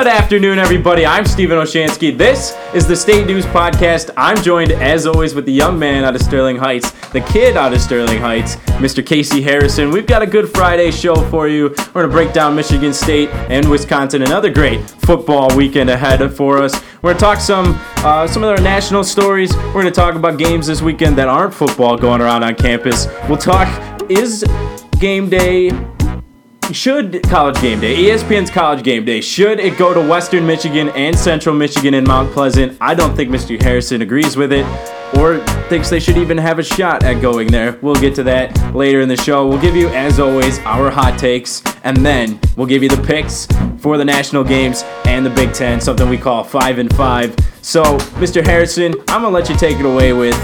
Good afternoon, everybody. I'm Stephen Olschanski. This is the State News Podcast. I'm joined, as always, with the young man out of Sterling Heights, the kid out of Sterling Heights, Mr. Casey Harrison. We've got a good Friday show for you. We're going to break down Michigan State and Wisconsin. Another great football weekend ahead for us. We're going to talk some uh, some of our national stories. We're going to talk about games this weekend that aren't football going around on campus. We'll talk is game day should college game day, ESPN's college game day, should it go to Western Michigan and Central Michigan and Mount Pleasant? I don't think Mr. Harrison agrees with it or thinks they should even have a shot at going there. We'll get to that later in the show. We'll give you, as always, our hot takes, and then we'll give you the picks for the national games and the Big Ten, something we call five and five. So, Mr. Harrison, I'm gonna let you take it away with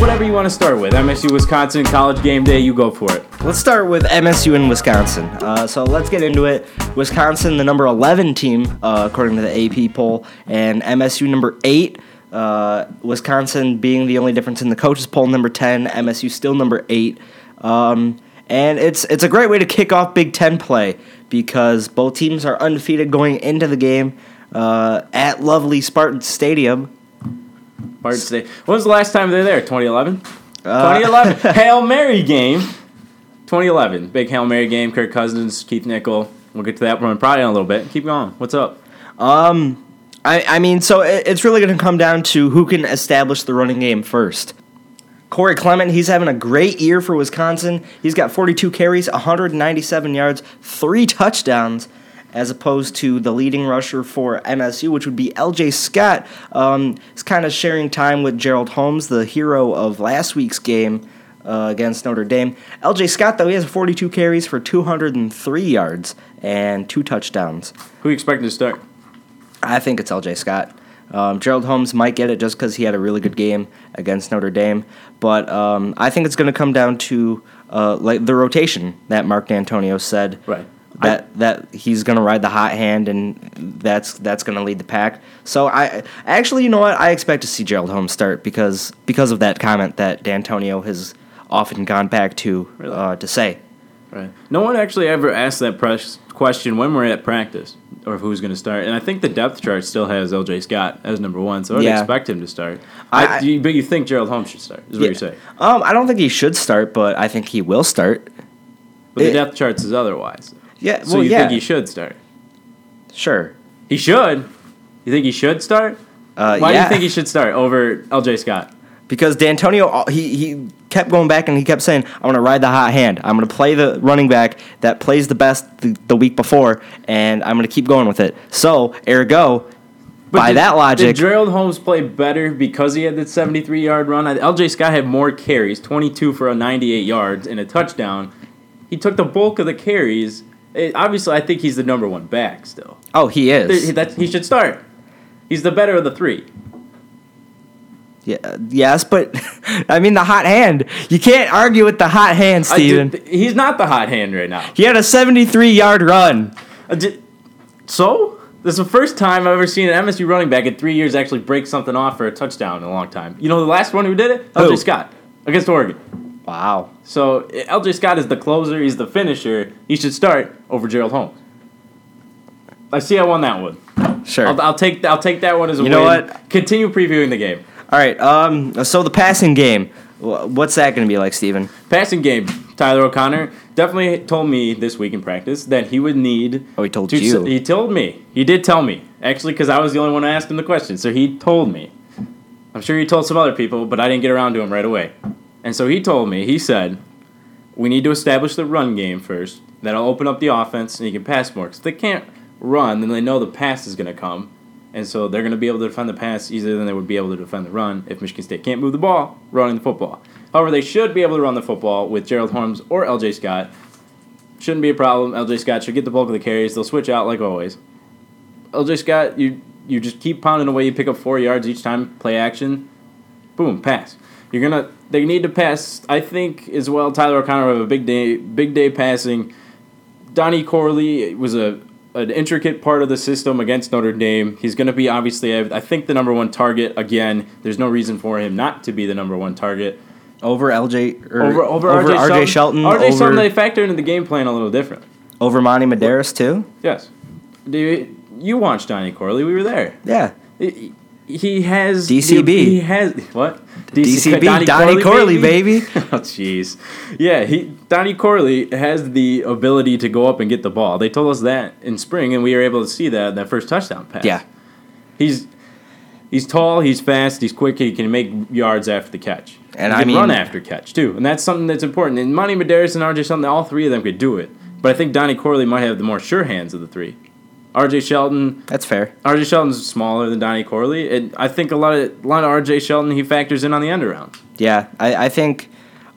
whatever you want to start with. MSU Wisconsin college game day, you go for it. Let's start with MSU and Wisconsin. Uh, so let's get into it. Wisconsin, the number 11 team uh, according to the AP poll, and MSU number eight. Uh, Wisconsin being the only difference in the coaches poll, number 10. MSU still number eight. Um, and it's it's a great way to kick off Big Ten play because both teams are undefeated going into the game uh, at lovely Spartan Stadium. Spartan Stadium. When was the last time they were there? 2011? Uh, 2011. Hail Mary game. 2011. Big Hail Mary game. Kirk Cousins, Keith Nichol. We'll get to that one probably in a little bit. Keep going. What's up? Um, I, I mean, so it, it's really going to come down to who can establish the running game first. Corey Clement, he's having a great year for Wisconsin. He's got 42 carries, 197 yards, three touchdowns as opposed to the leading rusher for MSU, which would be LJ Scott. Um, he's kind of sharing time with Gerald Holmes, the hero of last week's game uh, against Notre Dame. LJ Scott, though, he has 42 carries for 203 yards and two touchdowns. Who are you expecting to start? I think it's LJ Scott. Um, Gerald Holmes might get it just because he had a really good game against Notre Dame, but um, I think it's going to come down to uh, like the rotation that Mark Dantonio said. Right that I, that he's gonna ride the hot hand and that's that's gonna lead the pack. So I actually, you know what, I expect to see Gerald Holmes start because because of that comment that Dantonio has often gone back to uh, to say. Right. No one actually ever asked that press question when we're at practice or who's going to start. And I think the depth chart still has L.J. Scott as number one, so I'd yeah. expect him to start. I, I, you, but you think Gerald Holmes should start? Is yeah. what you're saying? Um, I don't think he should start, but I think he will start. But it, the depth chart says otherwise. Yeah. So well, you yeah. think he should start? Sure. He should. You think he should start? Uh, Why yeah. do you think he should start over L.J. Scott? Because Dantonio, uh, he he kept going back and he kept saying, "I'm going to ride the hot hand. I'm going to play the running back that plays the best the, the week before, and I'm going to keep going with it." So, ergo, but by did, that logic, did Gerald Holmes play better because he had that 73 yard run? L.J. Scott had more carries, 22 for a 98 yards and a touchdown. He took the bulk of the carries it, obviously, I think he's the number one back still. Oh, he is. That, he should start. He's the better of the three. Yeah, yes, but I mean the hot hand. You can't argue with the hot hand, Steven. Did, he's not the hot hand right now. He had a 73 yard run. Did, so this is the first time I've ever seen an MSU running back in three years actually break something off for a touchdown in a long time. You know the last one who did it? LJ Scott against Oregon. Wow. So eh, LJ Scott is the closer. He's the finisher. He should start over Gerald Holmes. I see. I won that one. Sure. I'll, I'll take. I'll take that one as a you win. You know what? Continue previewing the game. All right. Um. So the passing game. What's that going to be like, Steven? Passing game. Tyler O'Connor definitely told me this week in practice that he would need. Oh, he told to, you. He told me. He did tell me actually because I was the only one who asked him the question. So he told me. I'm sure he told some other people, but I didn't get around to him right away. And so he told me. He said we need to establish the run game first. That'll open up the offense, and you can pass more. Because if they can't run, then they know the pass is going to come, and so they're going to be able to defend the pass easier than they would be able to defend the run if Michigan State can't move the ball running the football. However, they should be able to run the football with Gerald Holmes or L.J. Scott. Shouldn't be a problem. L.J. Scott should get the bulk of the carries. They'll switch out like always. L.J. Scott, you you just keep pounding away. You pick up four yards each time. Play action. Boom, pass. You're gonna. They need to pass. I think as well. Tyler O'Connor have a big day. Big day passing. Donnie Corley was a an intricate part of the system against Notre Dame. He's going to be obviously, I think, the number one target again. There's no reason for him not to be the number one target. Over LJ or over over, over RJ, RJ Shelton. RJ Shelton, they factor into the game plan a little different. Over Monty Madaris too. Yes. Do you, you watched Donnie Corley. We were there. Yeah. He- He has DCB. He has what? DC, DCB, Donnie Corley, baby. oh jeez. Yeah, he Donnie Corley has the ability to go up and get the ball. They told us that in spring, and we were able to see that that first touchdown pass. Yeah. He's he's tall, he's fast, he's quick, he can make yards after the catch. And he I can mean- run after catch too, and that's something that's important. And Monty Madaris and RJ Shelton, all three of them could do it. But I think Donnie Corley might have the more sure hands of the three. RJ Shelton, That's fair. RJ Shelton's smaller than Donnie Corley, and I think a lot of a lot of RJ Shelton he factors in on the end around. Yeah, I, I think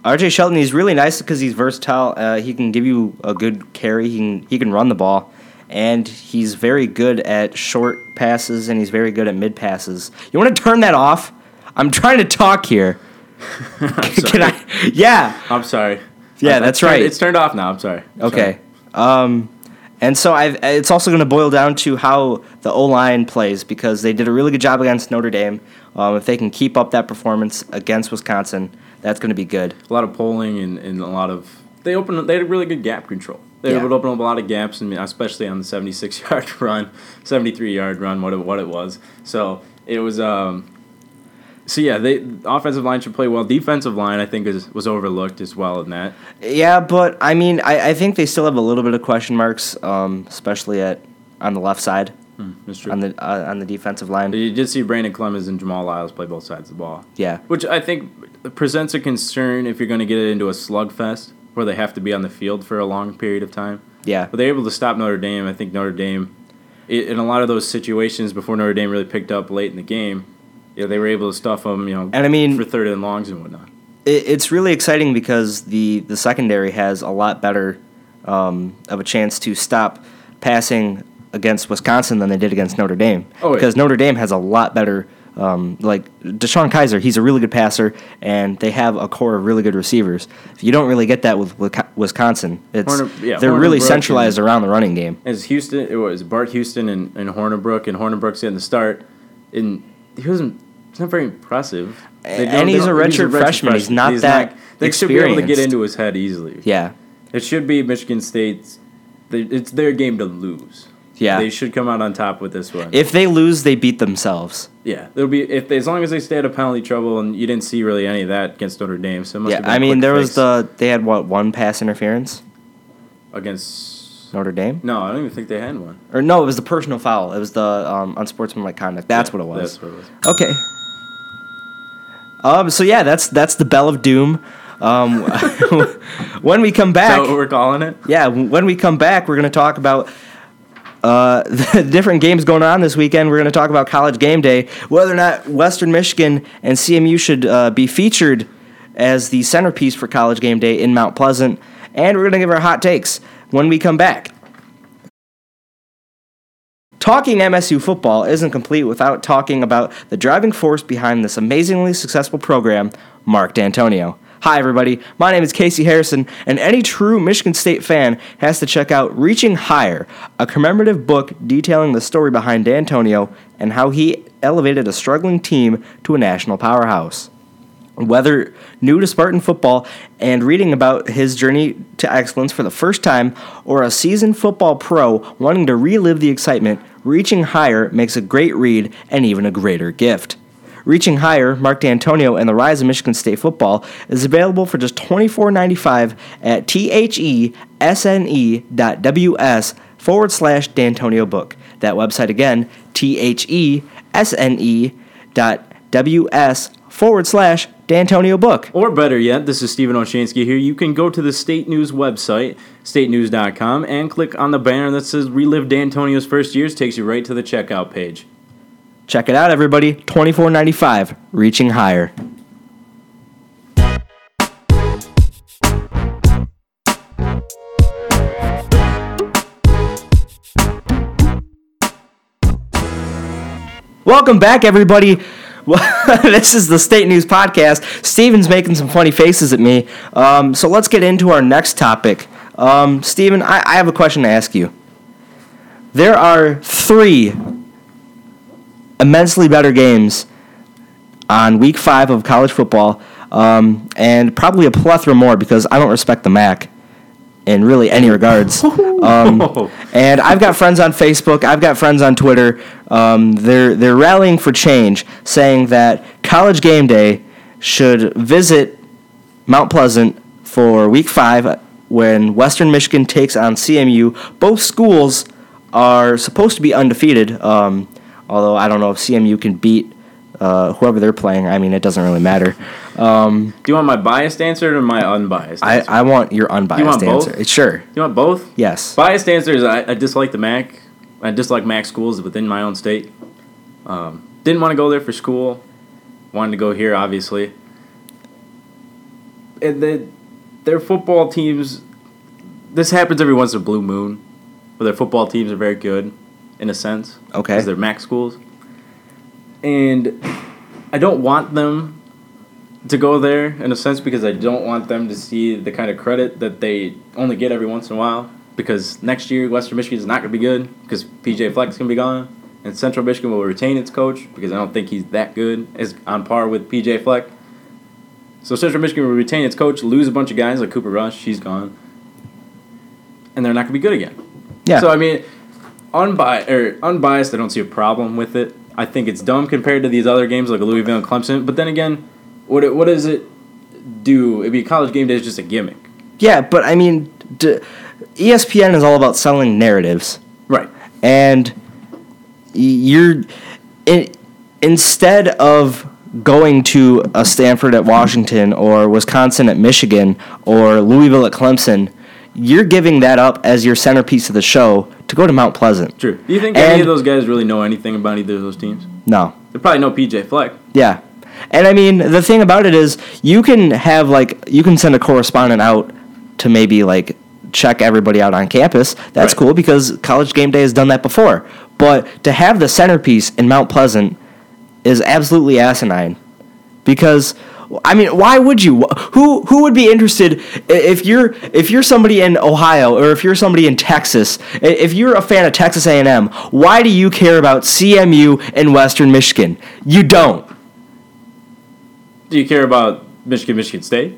RJ Shelton he's really nice because he's versatile. Uh, he can give you a good carry. He can he can run the ball, and he's very good at short passes and he's very good at mid passes. You want to turn that off? I'm trying to talk here. can I? Yeah. I'm sorry. Yeah, I- that's right. It's turned off now. I'm sorry. I'm Okay. Um, and so I've, it's also going to boil down to how the O line plays because they did a really good job against Notre Dame. Um, if they can keep up that performance against Wisconsin, that's going to be good. A lot of polling and, and a lot of they opened. They had a really good gap control. They Yeah. to open up a lot of gaps, and especially on the 76 yard run, 73 yard run, what it, what it was. So it was. Um, so yeah, they offensive line should play well. Defensive line, I think, is, was overlooked as well in that. Yeah, but I mean, I, I think they still have a little bit of question marks, um, especially at on the left side That's true. on the uh, on the defensive line. you did see Brandon Clemens and Jamal Lyles play both sides of the ball. Yeah, Which I think presents a concern if you're going to get it into a slugfest where they have to be on the field for a long period of time. yeah, But they're able to stop Notre Dame. I think Notre Dame, in a lot of those situations before Notre Dame really picked up late in the game, yeah, they were able to stuff them, you know, And I mean- for third and longs and whatnot. it, it's really exciting because the the secondary has a lot better um, of a chance to stop passing against Wisconsin than they did against Notre Dame. Oh, yeah. because Notre Dame has a lot better. Um, like DeShone Kizer, he's a really good passer, and they have a core of really good receivers. You don't really get that with Wis- Wisconsin. It's Horner- yeah, they're really centralized and- around the running game. As Houston, it was Bart Houston and, and Hornibrook, and Hornibrook's getting the start, and he wasn't. It's not very impressive. And he's a redshirt freshman. He's not that They should be able to get into his head easily. Yeah, It should be Michigan State's. they- It's their game to lose. Yeah. they should come out on top with this one. if they lose, they beat themselves. yeah, there'll be if they, as long as they stay out of penalty trouble, and you didn't see really any of that against Notre Dame. So it must Yeah, have been a I mean there was the they had what one pass interference against. Notre Dame. No, I don't even think they had one. Or no, it was the personal foul. It was the um, unsportsmanlike conduct. That's Yeah, what it was. That's what it was. Okay. Um. So yeah, that's that's the bell of doom. Um, when we come back, what we're calling it? yeah, when we come back, we're gonna talk about uh, the different games going on this weekend. We're gonna talk about College Game Day, whether or not Western Michigan and CMU should uh, be featured as the centerpiece for College Game Day in Mount Pleasant, and we're gonna give our hot takes when we come back. Talking MSU football isn't complete without talking about the driving force behind this amazingly successful program, Mark Dantonio. Hi, everybody. My name is Casey Harrison, and any true Michigan State fan has to check out Reaching Higher, a commemorative book detailing the story behind Dantonio and how he elevated a struggling team to a national powerhouse. Whether new to Spartan football and reading about his journey to excellence for the first time, or a seasoned football pro wanting to relive the excitement, Reaching Higher makes a great read and even a greater gift. Reaching Higher, Mark Dantonio and the Rise of Michigan State Football is available for just $24.95 at thesne.ws forward slash Dantonio book. That website again, thesne forward slash Dantonio book. Or better yet, this is Stephen Olschanski here. You can go to the State News website, statenews.com, and click on the banner that says Relive Dantonio's First Years. Takes you right to the checkout page. Check it out, everybody. Twenty-four ninety-five. Reaching higher. Welcome back, everybody. Well, this is the State News Podcast. Steven's making some funny faces at me. Um, so let's get into our next topic. Um, Steven, I, I have a question to ask you. There are three immensely better games on week five of college football, um, and probably a plethora more because I don't respect the MAC. In really any regards. Um, and I've got friends on Facebook. I've got friends on Twitter. Um, they're they're rallying for change, saying that College Game Day should visit Mount Pleasant for Week Five when Western Michigan takes on CMU. Both schools are supposed to be undefeated. Um, although I don't know if CMU can beat uh, whoever they're playing. I mean, it doesn't really matter. Um, Do you want my biased answer or my unbiased? I, answer? I want your unbiased You want both? answer. Sure. You want both? Yes. Biased answer is I, I dislike the MAC. I dislike MAC schools within my own state. Um, didn't want to go there for school. Wanted to go here, obviously. And the, their football teams. This happens every once in a blue moon, where their football teams are very good, in a sense. Okay. Because they're MAC schools. And I don't want them to go there in a sense because I don't want them to see the kind of credit that they only get every once in a while. Because next year, Western Michigan is not going to be good because PJ Fleck's going to be gone. And Central Michigan will retain its coach because I don't think he's that good, is on par with PJ Fleck. So Central Michigan will retain its coach, lose a bunch of guys like Cooper Rush, she's gone. And they're not going to be good again. Yeah. So I mean, unbiased or unbiased, I don't see a problem with it. I think it's dumb compared to these other games like Louisville and Clemson. But then again, what it, what does it do? It'd be college game day is just a gimmick, yeah, but I mean, d- ESPN is all about selling narratives. right? and you're in, instead of going to a Stanford at Washington or Wisconsin at Michigan or Louisville at Clemson, you're giving that up as your centerpiece of the show to go to Mount Pleasant. True. Do you think any of those guys really know anything about either of those teams? No. They probably know PJ Fleck. Yeah. And I mean, the thing about it is, you can have like, you can send a correspondent out to maybe like check everybody out on campus. That's Right. cool because College Game Day has done that before. But to have the centerpiece in Mount Pleasant is absolutely asinine. Because I mean, why would you? Who who would be interested if you're if you're somebody in Ohio or if you're somebody in Texas? If you're a fan of Texas A&M, why do you care about CMU and Western Michigan? You don't. Do you care about Michigan, Michigan State?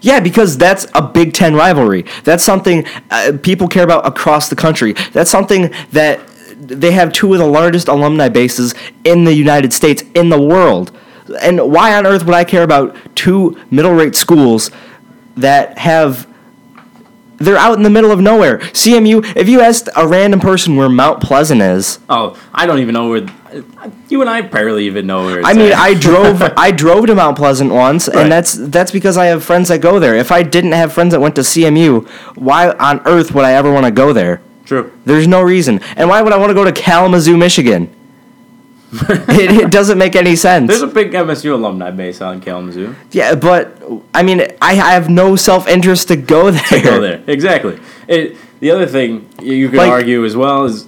Yeah, because that's a Big Ten rivalry. That's something uh, people care about across the country. That's something that they have two of the largest alumni bases in the United States, in the world. And why on earth would I care about two middle rate schools that have. They're out in the middle of nowhere. CMU, if you asked a random person where Mount Pleasant is, Oh, I don't even know where. You and I barely even know where. It's I mean, at. I drove I drove to Mount Pleasant once, Right. and that's that's because I have friends that go there. If I didn't have friends that went to CMU, why on earth would I ever want to go there? True. There's no reason. And why would I want to go to Kalamazoo, Michigan? it, it doesn't make any sense. There's a big MSU alumni base out in Kalamazoo. yeah, but I mean, I, I have no self interest to go there. To Go there. Exactly. It, the other thing you could Like- argue as well is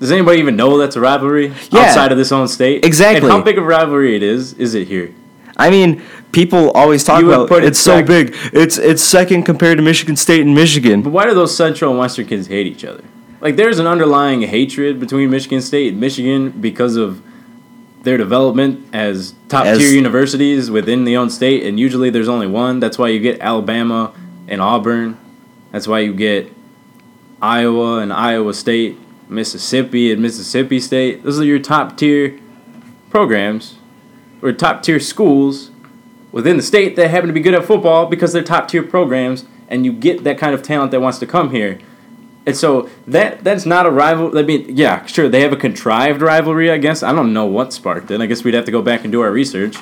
does anybody even know that's a rivalry Yeah. outside of this own state? Exactly. And how big of a rivalry it is, is it here? I mean, people always talk about put it it's so big. It's it's second compared to Michigan State and Michigan. But why do those Central and Western kids hate each other? Like, there's an underlying hatred between Michigan State and Michigan because of their development as top tier universities within the own state, and usually there's only one. That's why you get Alabama and Auburn. That's why you get Iowa and Iowa State, Mississippi and Mississippi State. Those are your top tier programs or top tier schools within the state that happen to be good at football because they're top tier programs and you get that kind of talent that wants to come here. And so that that's not a rival. I mean, yeah, sure, they have a contrived rivalry. I guess I don't know what sparked it. I guess we'd have to go back and do our research.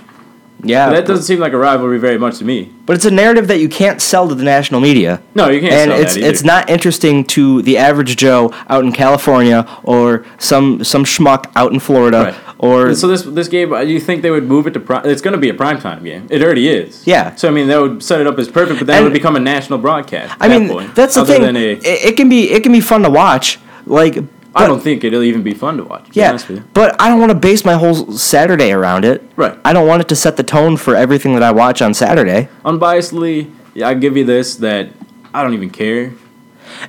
Yeah, But that doesn't seem like a rivalry very much to me. but it's a narrative that you can't sell to the national media. No, you can't. and sell it's it's not interesting to the average Joe out in California or some some schmuck out in Florida Right. or so this this game, uh, you think they would move it to? Pri- it's going to be a primetime game. It already is. Yeah. So I mean, that would set it up as perfect, but then And- it would become a national broadcast. I that mean point, that's the thing. A, it, it can be it can be fun to watch. Like I don't think it'll even be fun to watch. To Yeah, honest with you. but I don't want to base my whole Saturday around it. Right. I don't want it to set the tone for everything that I watch on Saturday. Unbiasedly, yeah, I give you this that I don't even care.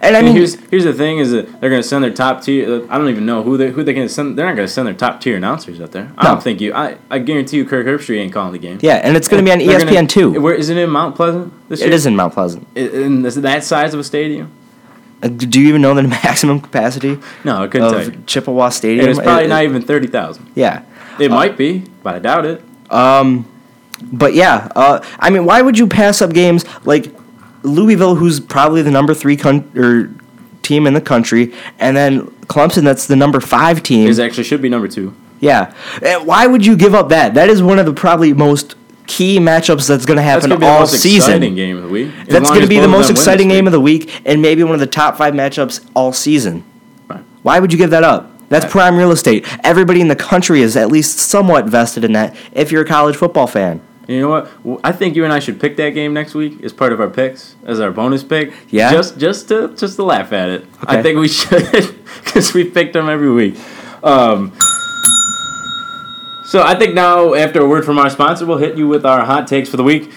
And I mean, here's here's the thing: is that they're going to send their top tier. Uh, I don't even know who they who they going to send. They're not going to send their top tier announcers out there. I No. don't think you. I, I guarantee you, Kirk Herbstreit ain't calling the game. yeah, and it's going to be on ESPN gonna- too. Where is it in Mount Pleasant this year? It is in Mount Pleasant. I- in this, that size of a stadium. Uh, Do you even know the maximum capacity No, I couldn't tell you. Chippewa Stadium? And it's probably It- not even thirty thousand. Yeah. It might be, but I doubt it. Um, but yeah, uh, I mean, why would you pass up games like Louisville, who's probably the number three con- or team in the country, and then Clemson, that's the number five team. It actually should be number two. yeah, Uh, why would you give up that? That is one of the probably most key matchups that's going to happen gonna be the all most season. exciting game of the week. As That's going to be the most exciting game week. of the week, and maybe one of the top five matchups all season. Right. Why would you give that up? That's Right. prime real estate. Everybody in the country is at least somewhat vested in that. If you're a college football fan, You know what? I think you and I should pick that game next week as part of our picks, as our bonus pick. Yeah? Just just to just to laugh at it. I think we should because we picked them every week. Um, so I think now after a word from our sponsor, we'll hit you with our hot takes for the week.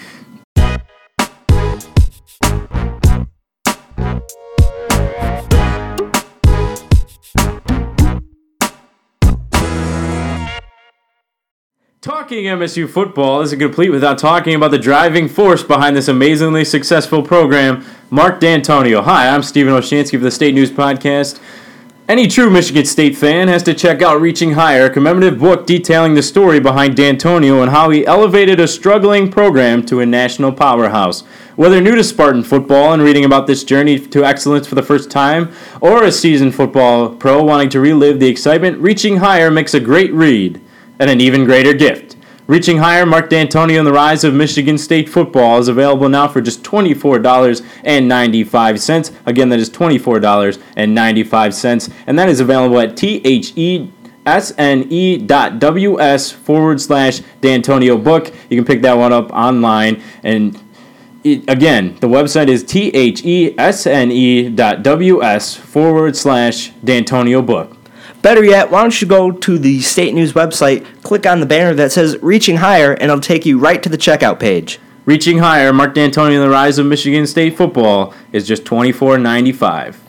Talking MSU football isn't complete without talking about the driving force behind this amazingly successful program, Mark Dantonio. Hi, I'm Stephen Olschanski of the State News Podcast. Any true Michigan State fan has to check out Reaching Higher, a commemorative book detailing the story behind Dantonio and how he elevated a struggling program to a national powerhouse. Whether new to Spartan football and reading about this journey to excellence for the first time, or a seasoned football pro wanting to relive the excitement, Reaching Higher makes a great read and an even greater gift. Reaching Higher, Mark Dantonio and the Rise of Michigan State Football is available now for just $24.95. Again, that is $24.95. And that is available at thesne.ws forward slash Dantonio book. You can pick that one up online. And it, again, the website is thesne.ws forward slash Dantonio book. Better yet, why don't you go to the State News website, click on the banner that says Reaching Higher, and it'll take you right to the checkout page. Reaching higher, Mark Dantonio and the rise of Michigan State football is just twenty four ninety five.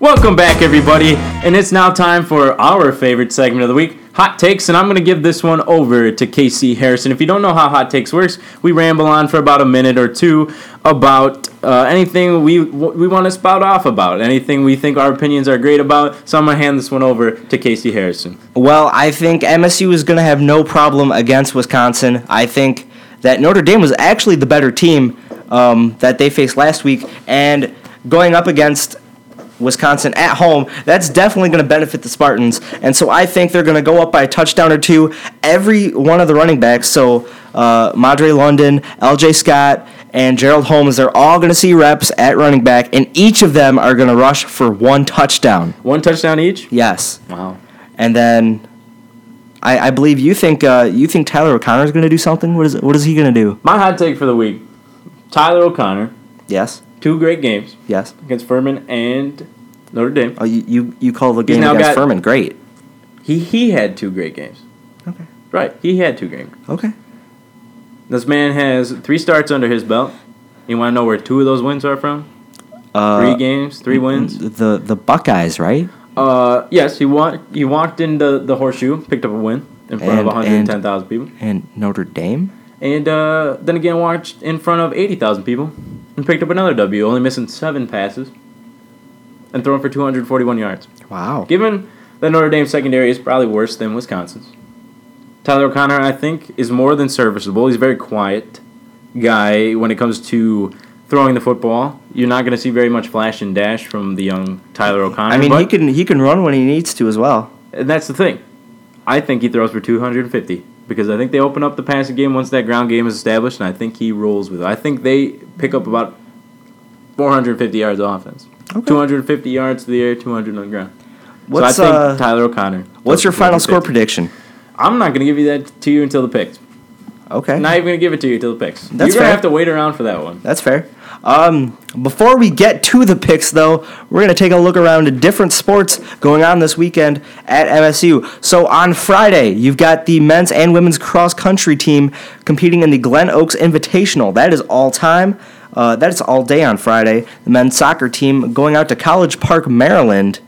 Welcome back, everybody, and it's now time for our favorite segment of the week, Hot Takes, and I'm going to give this one over to Casey Harrison. If you don't know how Hot Takes works, we ramble on for about a minute or two about uh, anything we we want to spout off about, anything we think our opinions are great about. So I'm going to hand this one over to Casey Harrison. Well, I think MSU is going to have no problem against Wisconsin. I think that Notre Dame was actually the better team um, that they faced last week, and going up against Wisconsin at home, that's definitely going to benefit the Spartans. And so I think they're going to go up by a touchdown or two. Every one of the running backs, so uh, Madre London, LJ Scott, and Gerald Holmes, they're all going to see reps at running back, and each of them are going to rush for one touchdown. One touchdown each. Yes. Wow. And then I, I believe you think uh, you think Tyler O'Connor is going to do something. What is what is he going to do? My hot take for the week: Tyler O'Connor, Yes. Two great games Yes. against Furman and Notre Dame. Oh, you you, you call the game against got- Furman great. He he had two great games. Okay. Right, he had two games. Okay. This man has three starts under his belt. You want to know where two of those wins are from? Uh, Three games, three wins. The the Buckeyes, right? Uh, yes, he walked. He walked into the horseshoe, picked up a win in front And- of 110,000 people, And Notre Dame. and uh, then again watched in front of 80,000 people and picked up another W, only missing seven passes and throwing for 241 yards. Wow. Given that Notre Dame's secondary is probably worse than Wisconsin's, Tyler O'Connor, I think, is more than serviceable. He's a very quiet guy when it comes to throwing the football. You're not going to see very much flash and dash from the young Tyler O'Connor. I mean, he can he can run when he needs to as well. and that's the thing. I think he throws for 250 because I think they open up the passing game once that ground game is established, and I think he rolls with it. I think they pick up about 450 yards of offense. Okay. 250 yards to the air, 200 on the ground. What's so I think uh, Tyler O'Connor. what's your final score 250. prediction? I'm not going to give you that to you until the picks. Okay. Not even going to give it to you until the picks. That's You're going to have to wait around for that one. That's fair. Um, before we get to the picks, though, we're going to take a look around at different sports going on this weekend at MSU. So on Friday, you've got the men's and women's cross country team competing in the Glen Oaks Invitational. That is all time. Uh, that is all day on Friday. The men's soccer team going out to College Park, Maryland,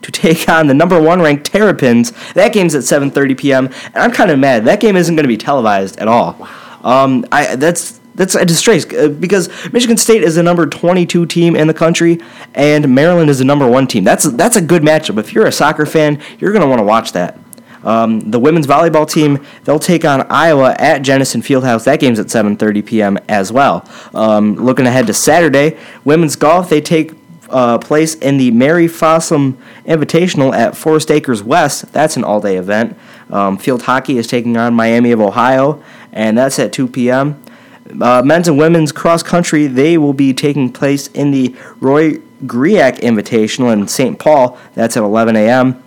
to take on the number one ranked Terrapins. That game's at 7:30 p.m. And I'm kind of mad. That game isn't going to be televised at all. Um, I that's that's a disgrace uh, because Michigan State is the number 22 team in the country, and Maryland is the number one team. That's that's a good matchup. If you're a soccer fan, you're going to want to watch that. Um, the women's volleyball team they'll take on Iowa at Jenison Fieldhouse. That game's at 7:30 p.m. as well. Um, looking ahead to Saturday, women's golf they take uh, place in the Mary Fossum Invitational at Forest Acres West. That's an all-day event. Um, field hockey is taking on Miami of Ohio, and that's at 2 p.m. Uh, men's and women's cross country they will be taking place in the Roy Griak Invitational in St. Paul. That's at 11 a.m.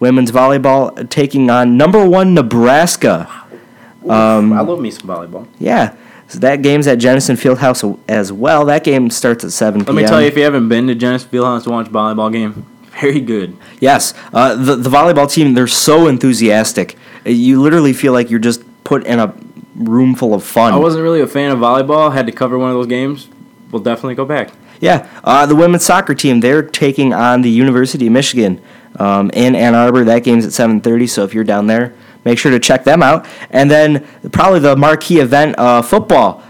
Women's volleyball taking on number one Nebraska. Um, I love me some volleyball. Yeah. So that game's at Jenison Fieldhouse as well. That game starts at 7 p.m. Let me tell you, if you haven't been to Jenison Fieldhouse to watch a volleyball game, very good. Yes. Uh, the, the volleyball team, they're so enthusiastic. You literally feel like you're just put in a room full of fun. I wasn't really a fan of volleyball. Had to cover one of those games. We'll definitely go back. Yeah. Uh, the women's soccer team, they're taking on the University of Michigan um, in Ann Arbor. That game's at 7.30, so if you're down there, make sure to check them out. And then probably the marquee event, uh, football,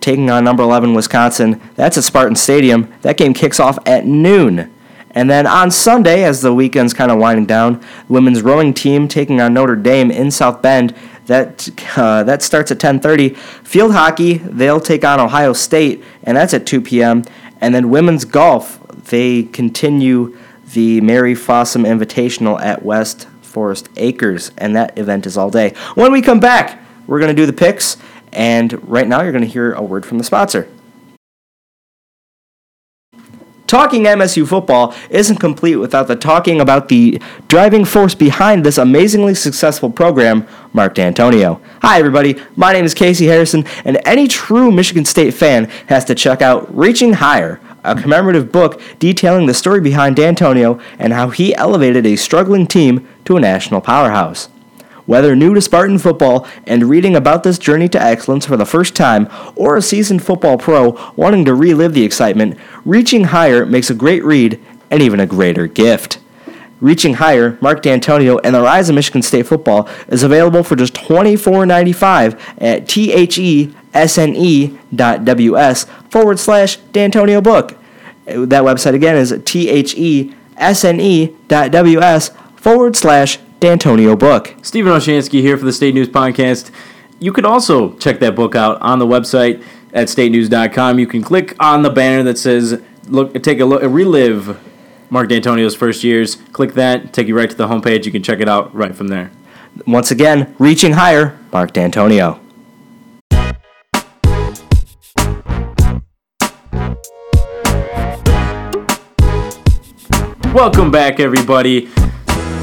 taking on number 11 Wisconsin. That's at Spartan Stadium. That game kicks off at noon. And then on Sunday, as the weekend's kind of winding down, women's rowing team taking on Notre Dame in South Bend. That uh, that starts at 10:30. Field hockey, they'll take on Ohio State, and that's at 2 p.m. And then women's golf, they continue the Mary Fossum Invitational at West Forest Acres, and that event is all day. When we come back, we're going to do the picks, and right now you're going to hear a word from the sponsor. Talking MSU football isn't complete without the talking about the driving force behind this amazingly successful program, Mark Dantonio. Hi, everybody. My name is Casey Harrison, and any true Michigan State fan has to check out Reaching Higher, a commemorative book detailing the story behind Dantonio and how he elevated a struggling team to a national powerhouse. Whether new to Spartan football and reading about this journey to excellence for the first time, or a seasoned football pro wanting to relive the excitement, Reaching Higher makes a great read and even a greater gift. Reaching Higher, Mark Dantonio, and the Rise of Michigan State Football is available for just $24.95 at thesne.ws forward slash Dantonio book. That website again is thesne.ws forward slash Dantonio book. Stephen Olschanski here for the State News Podcast. You can also check that book out on the website at statenews.com. You can click on the banner that says look take a look relive Mark Dantonio's first years. Click that, take you right to the homepage. You can check it out right from there. Once again, reaching higher, Mark Dantonio. Welcome back, everybody.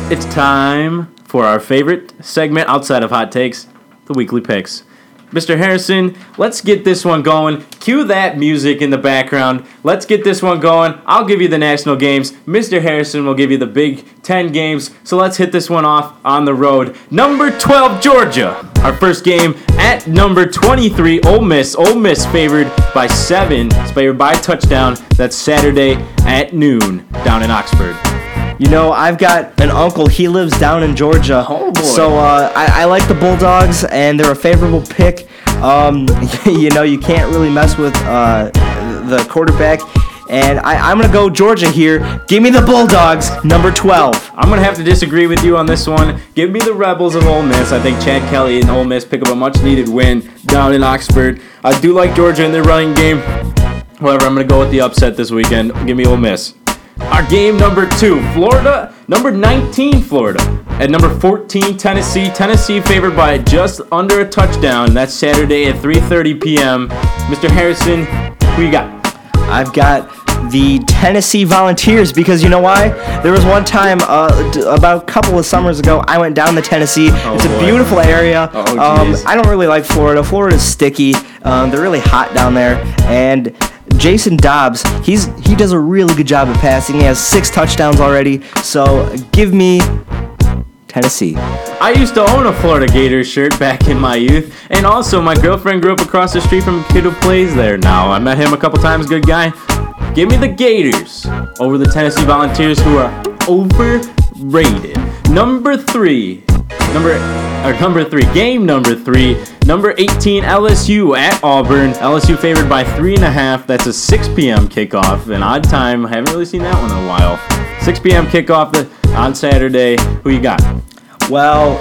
It's time for our favorite segment outside of hot takes, the weekly picks. Mr. Harrison, let's get this one going. Cue that music in the background. Let's get this one going. I'll give you the national games. Mr. Harrison will give you the Big Ten games. So let's hit this one off on the road. Number 12, Georgia. Our first game at number 23, Ole Miss. Ole Miss favored by seven. It's favored by a touchdown. That's Saturday at noon down in Oxford. You know, I've got an uncle. He lives down in Georgia. Oh, boy. So uh, I, I like the Bulldogs, and they're a favorable pick. Um, you know, you can't really mess with uh, the quarterback. And I, I'm going to go Georgia here. Give me the Bulldogs, number 12. I'm gonna have to disagree with you on this one. Give me the Rebels of Ole Miss. I think Chad Kelly and Ole Miss pick up a much-needed win down in Oxford. I do like Georgia in their running game. However, I'm gonna go with the upset this weekend. Give me Ole Miss. Our game number two, Florida, number 19, Florida. At number 14, Tennessee. Tennessee favored by just under a touchdown. That's Saturday at 3:30 p.m. Mr. Harrison, who you got? I've got the Tennessee Volunteers because you know why? There was one time uh, d- about a couple of summers ago I went down to Tennessee. it's a boy. beautiful area. Oh, um. I don't really like Florida. Florida's sticky. Um, they're really hot down there, and Jason Dobbs, he's he does a really good job at passing. He has six touchdowns already. So give me Tennessee. I used to own a Florida Gators shirt back in my youth, and also my girlfriend grew up across the street from a kid who plays there now. I met him a couple times, good guy. Give me the Gators over the Tennessee Volunteers, who are overrated. Number three, number or number three, game number three, number 18 LSU at Auburn. LSU favored by three and a half. That's a 6 p.m. kickoff, an odd time. I haven't really seen that one in a while. 6 p.m. kickoff on Saturday. Who you got? Well,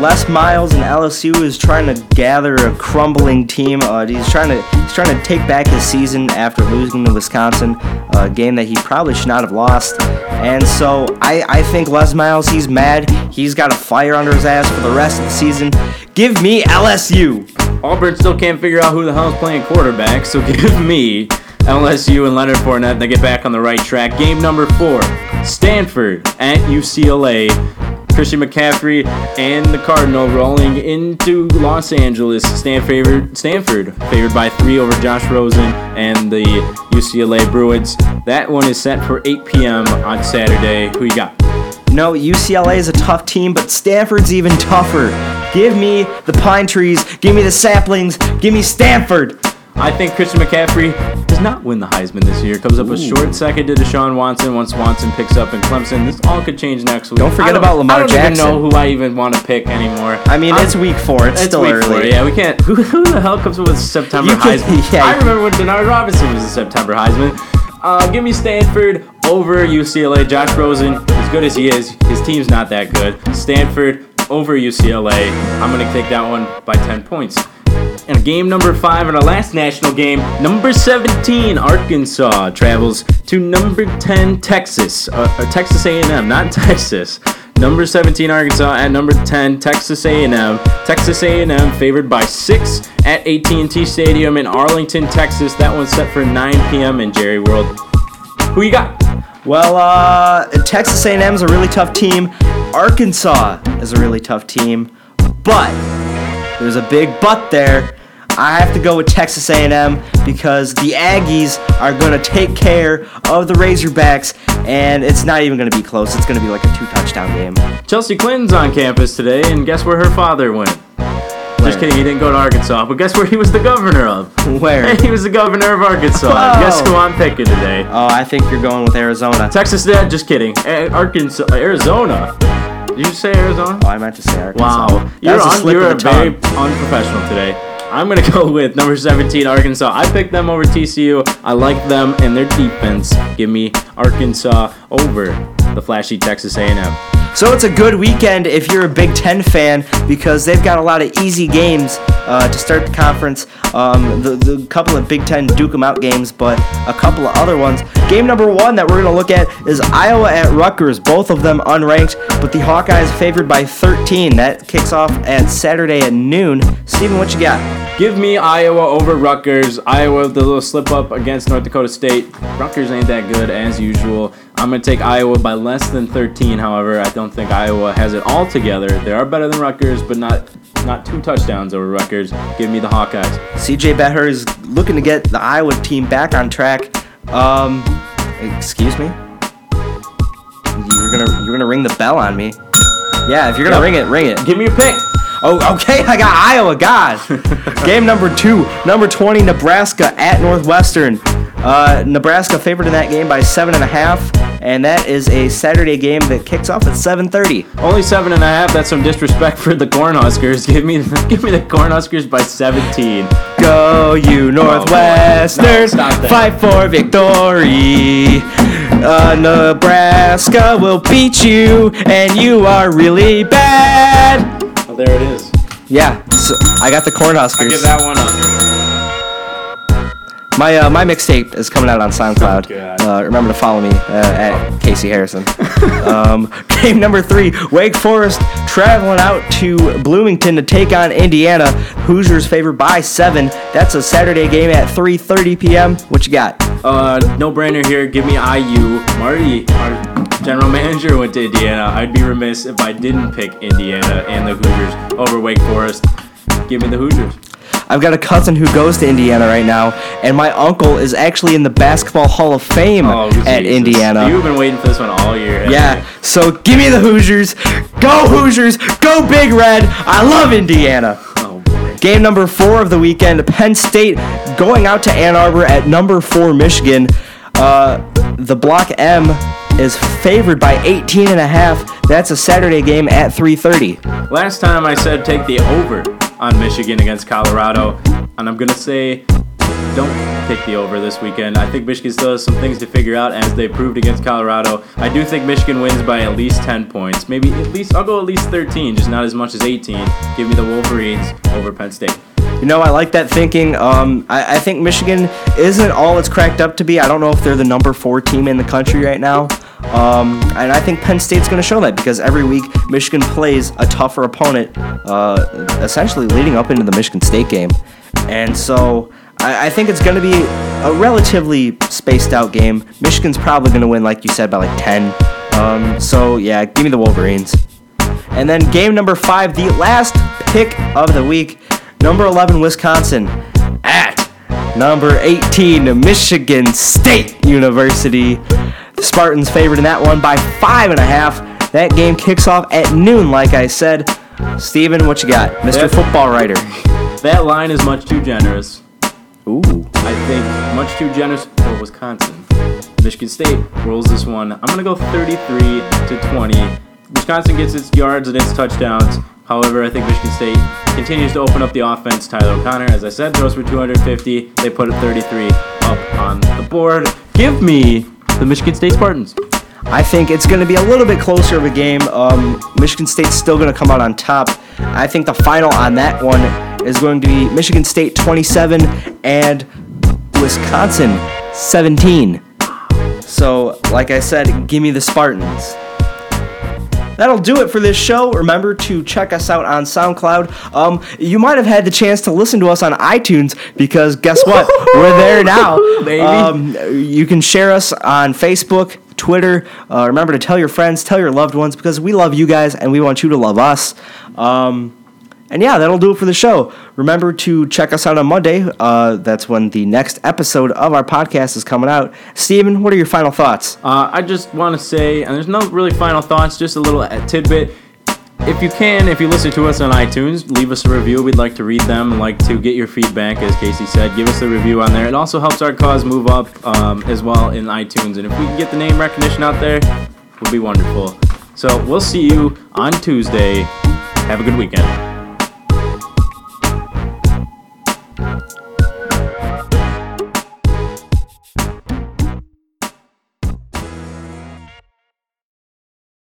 Les Miles and LSU is trying to gather a crumbling team. Uh, he's trying to he's trying to take back his season after losing to Wisconsin, a game that he probably should not have lost. And so I, I think Les Miles he's mad. He's got a fire under his ass for the rest of the season. Give me LSU. Auburn still can't figure out who the hell is playing quarterback, so give me LSU and Leonard Fournette. They get back on the right track. Game number four Stanford at UCLA. Christian McCaffrey and the Cardinal rolling into Los Angeles. Stanford, Stanford favored by three over Josh Rosen and the UCLA Bruins. That one is set for 8 p.m. on Saturday. Who you got? No, UCLA is a tough team, but Stanford's even tougher. Give me the pine trees. Give me the saplings. Give me Stanford. I think Christian McCaffrey does not win the Heisman this year. Comes up a short second to Deshaun Watson. Once Watson picks up in Clemson, this all could change next week. Don't forget I about Lamar Jackson. I don't Jackson. even know who I even want to pick anymore. I mean, I'm- it's week four. It's, it's still week early. four. Yeah, we can't. Who, who the hell comes up with September can- Heisman? yeah. I remember when Denard Robinson was the September Heisman. Uh, give me Stanford over UCLA. Josh Rosen, as good as he is, his team's not that good. Stanford over UCLA. I'm gonna take that one by 10 points. And game number five in our last national game, number 17 Arkansas travels to number 10 Texas, uh, or Texas A&M, not Texas. Number 17 Arkansas at number 10 Texas A&M. Texas A&M favored by six at AT&T Stadium in Arlington, Texas. That one's set for 9 p.m. in Jerry World. Who you got? Well, uh, Texas A&M is a really tough team. Arkansas is a really tough team, but there's a big but there. I have to go with Texas A&M because the Aggies are going to take care of the Razorbacks, and it's not even going to be close. It's going to be like a two-touchdown game. Chelsea Clinton's on campus today, and guess where her father went? Just kidding, he didn't go to Arkansas, but guess where he was the governor of? Where? He was the governor of Arkansas. Whoa. Guess who I'm picking today? Oh, I think you're going with Arizona. Texas, Dad, just kidding. Arkansas, Arizona. Did you say Arizona? Oh, I meant to say Arkansas. Wow, That you're on, you're very unprofessional today. I'm gonna go with number 17 Arkansas. I picked them over TCU. I like them and their defense. Give me Arkansas over the flashy Texas A&M. So it's a good weekend if you're a Big Ten fan because they've got a lot of easy games uh, to start the conference. Um, the, the couple of Big Ten duke 'em out games, but a couple of other ones. Game number one that we're going to look at is Iowa at Rutgers, both of them unranked, but the Hawkeyes favored by 13. That kicks off at Saturday at noon. Steven, what you got? Give me Iowa over Rutgers. Iowa, the little slip up against North Dakota State. Rutgers ain't that good as usual. I'm going to take Iowa by less than 13, however. I don't think Iowa has it all together. They are better than Rutgers, but not not two touchdowns over Rutgers. Give me the Hawkeyes. CJ Beathard is looking to get the Iowa team back on track. Um, excuse me. You're gonna you're gonna ring the bell on me. Yeah, if you're gonna Yep. ring it, ring it. Give me your pick. Oh, okay. I got Iowa. God. Game number two, number 20, Nebraska at Northwestern. Uh, Nebraska favored in that game by seven and a half, and that is a Saturday game that kicks off at 7:30. Only seven and a half. That's some disrespect for the Cornhuskers. Give me, give me the Cornhuskers by 17. Go you Northwestern, No, fight for victory. Uh, Nebraska will beat you, and you are really bad. Oh, there it is. Yeah, so I got the Cornhuskers. I give that one up. My uh, my mixtape is coming out on SoundCloud. God. uh, remember to follow me uh, at Casey Harrison. um, game number three: Wake Forest traveling out to Bloomington to take on Indiana. Hoosiers favored by seven. That's a Saturday game at 3:30 p.m. What you got? Uh, no brainer here. Give me IU. Marty, our general manager, went to Indiana. I'd be remiss if I didn't pick Indiana and the Hoosiers over Wake Forest. Give me the Hoosiers. I've got a cousin who goes to Indiana right now, and my uncle is actually in the Basketball Hall of Fame Oh, at. Indiana. You've been waiting for this one all year. Yeah, you? so give me the Hoosiers. Go Hoosiers! Go Big Red! I love Indiana. Oh boy. Game number four of the weekend, Penn State going out to Ann Arbor at number four Michigan. Uh, the Block M is favored by 18 and a half. That's a Saturday game at 3:30. Last time I said take the over on Michigan against Colorado, and I'm gonna say don't take the over this weekend. I think Michigan still has some things to figure out as they proved against Colorado. I do think Michigan wins by at least 10 points, maybe at least I'll go at least 13, just not as much as 18. Give me the Wolverines over Penn State. You know, I like that thinking. Um, I, I think Michigan isn't all it's cracked up to be. I don't know if they're the number four team in the country right now. Um, and I think Penn State's going to show that because every week Michigan plays a tougher opponent, uh, essentially leading up into the Michigan State game. And so I, I think it's going to be a relatively spaced out game. Michigan's probably going to win, like you said, by like 10. Um, so yeah, give me the Wolverines. And then game number five, the last pick of the week, number 11, Wisconsin at number 18, Michigan State University. The Spartans favored in that one by five and a half. That game kicks off at noon, like I said. Stephen, what you got? Mr. That- Football Writer. That line is much too generous. Ooh. I think much too generous for Wisconsin. Michigan State rolls this one. I'm gonna go 33 to 20. Wisconsin gets its yards and its touchdowns. However, I think Michigan State continues to open up the offense. Tyler O'Connor, as I said, throws for 250. They put a 33 up on the board. Give me the Michigan State Spartans. I think it's going to be a little bit closer of a game. Um, Michigan State's still going to come out on top. I think the final on that one is going to be Michigan State 27 and Wisconsin 17. So, like I said, give me the Spartans. That'll do it for this show. Remember to check us out on SoundCloud. Um, you might have had the chance to listen to us on iTunes because guess what? We're there now. Baby. Um, you can share us on Facebook, Twitter. Uh, remember to tell your friends, tell your loved ones because we love you guys and we want you to love us. Um, and yeah, that'll do it for the show. Remember to check us out on Monday. Uh, that's when the next episode of our podcast is coming out. Stephen, what are your final thoughts? Uh, I just want to say, and there's no really final thoughts, just a little uh, tidbit. If you can, if you listen to us on iTunes, leave us a review. We'd like to read them like to get your feedback, as Casey said. Give us a review on there. It also helps our cause move up um, as well in iTunes. And if we can get the name recognition out there, it would be wonderful. So we'll see you on Tuesday. Have a good weekend. Thank you.